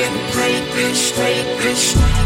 get break it, straight,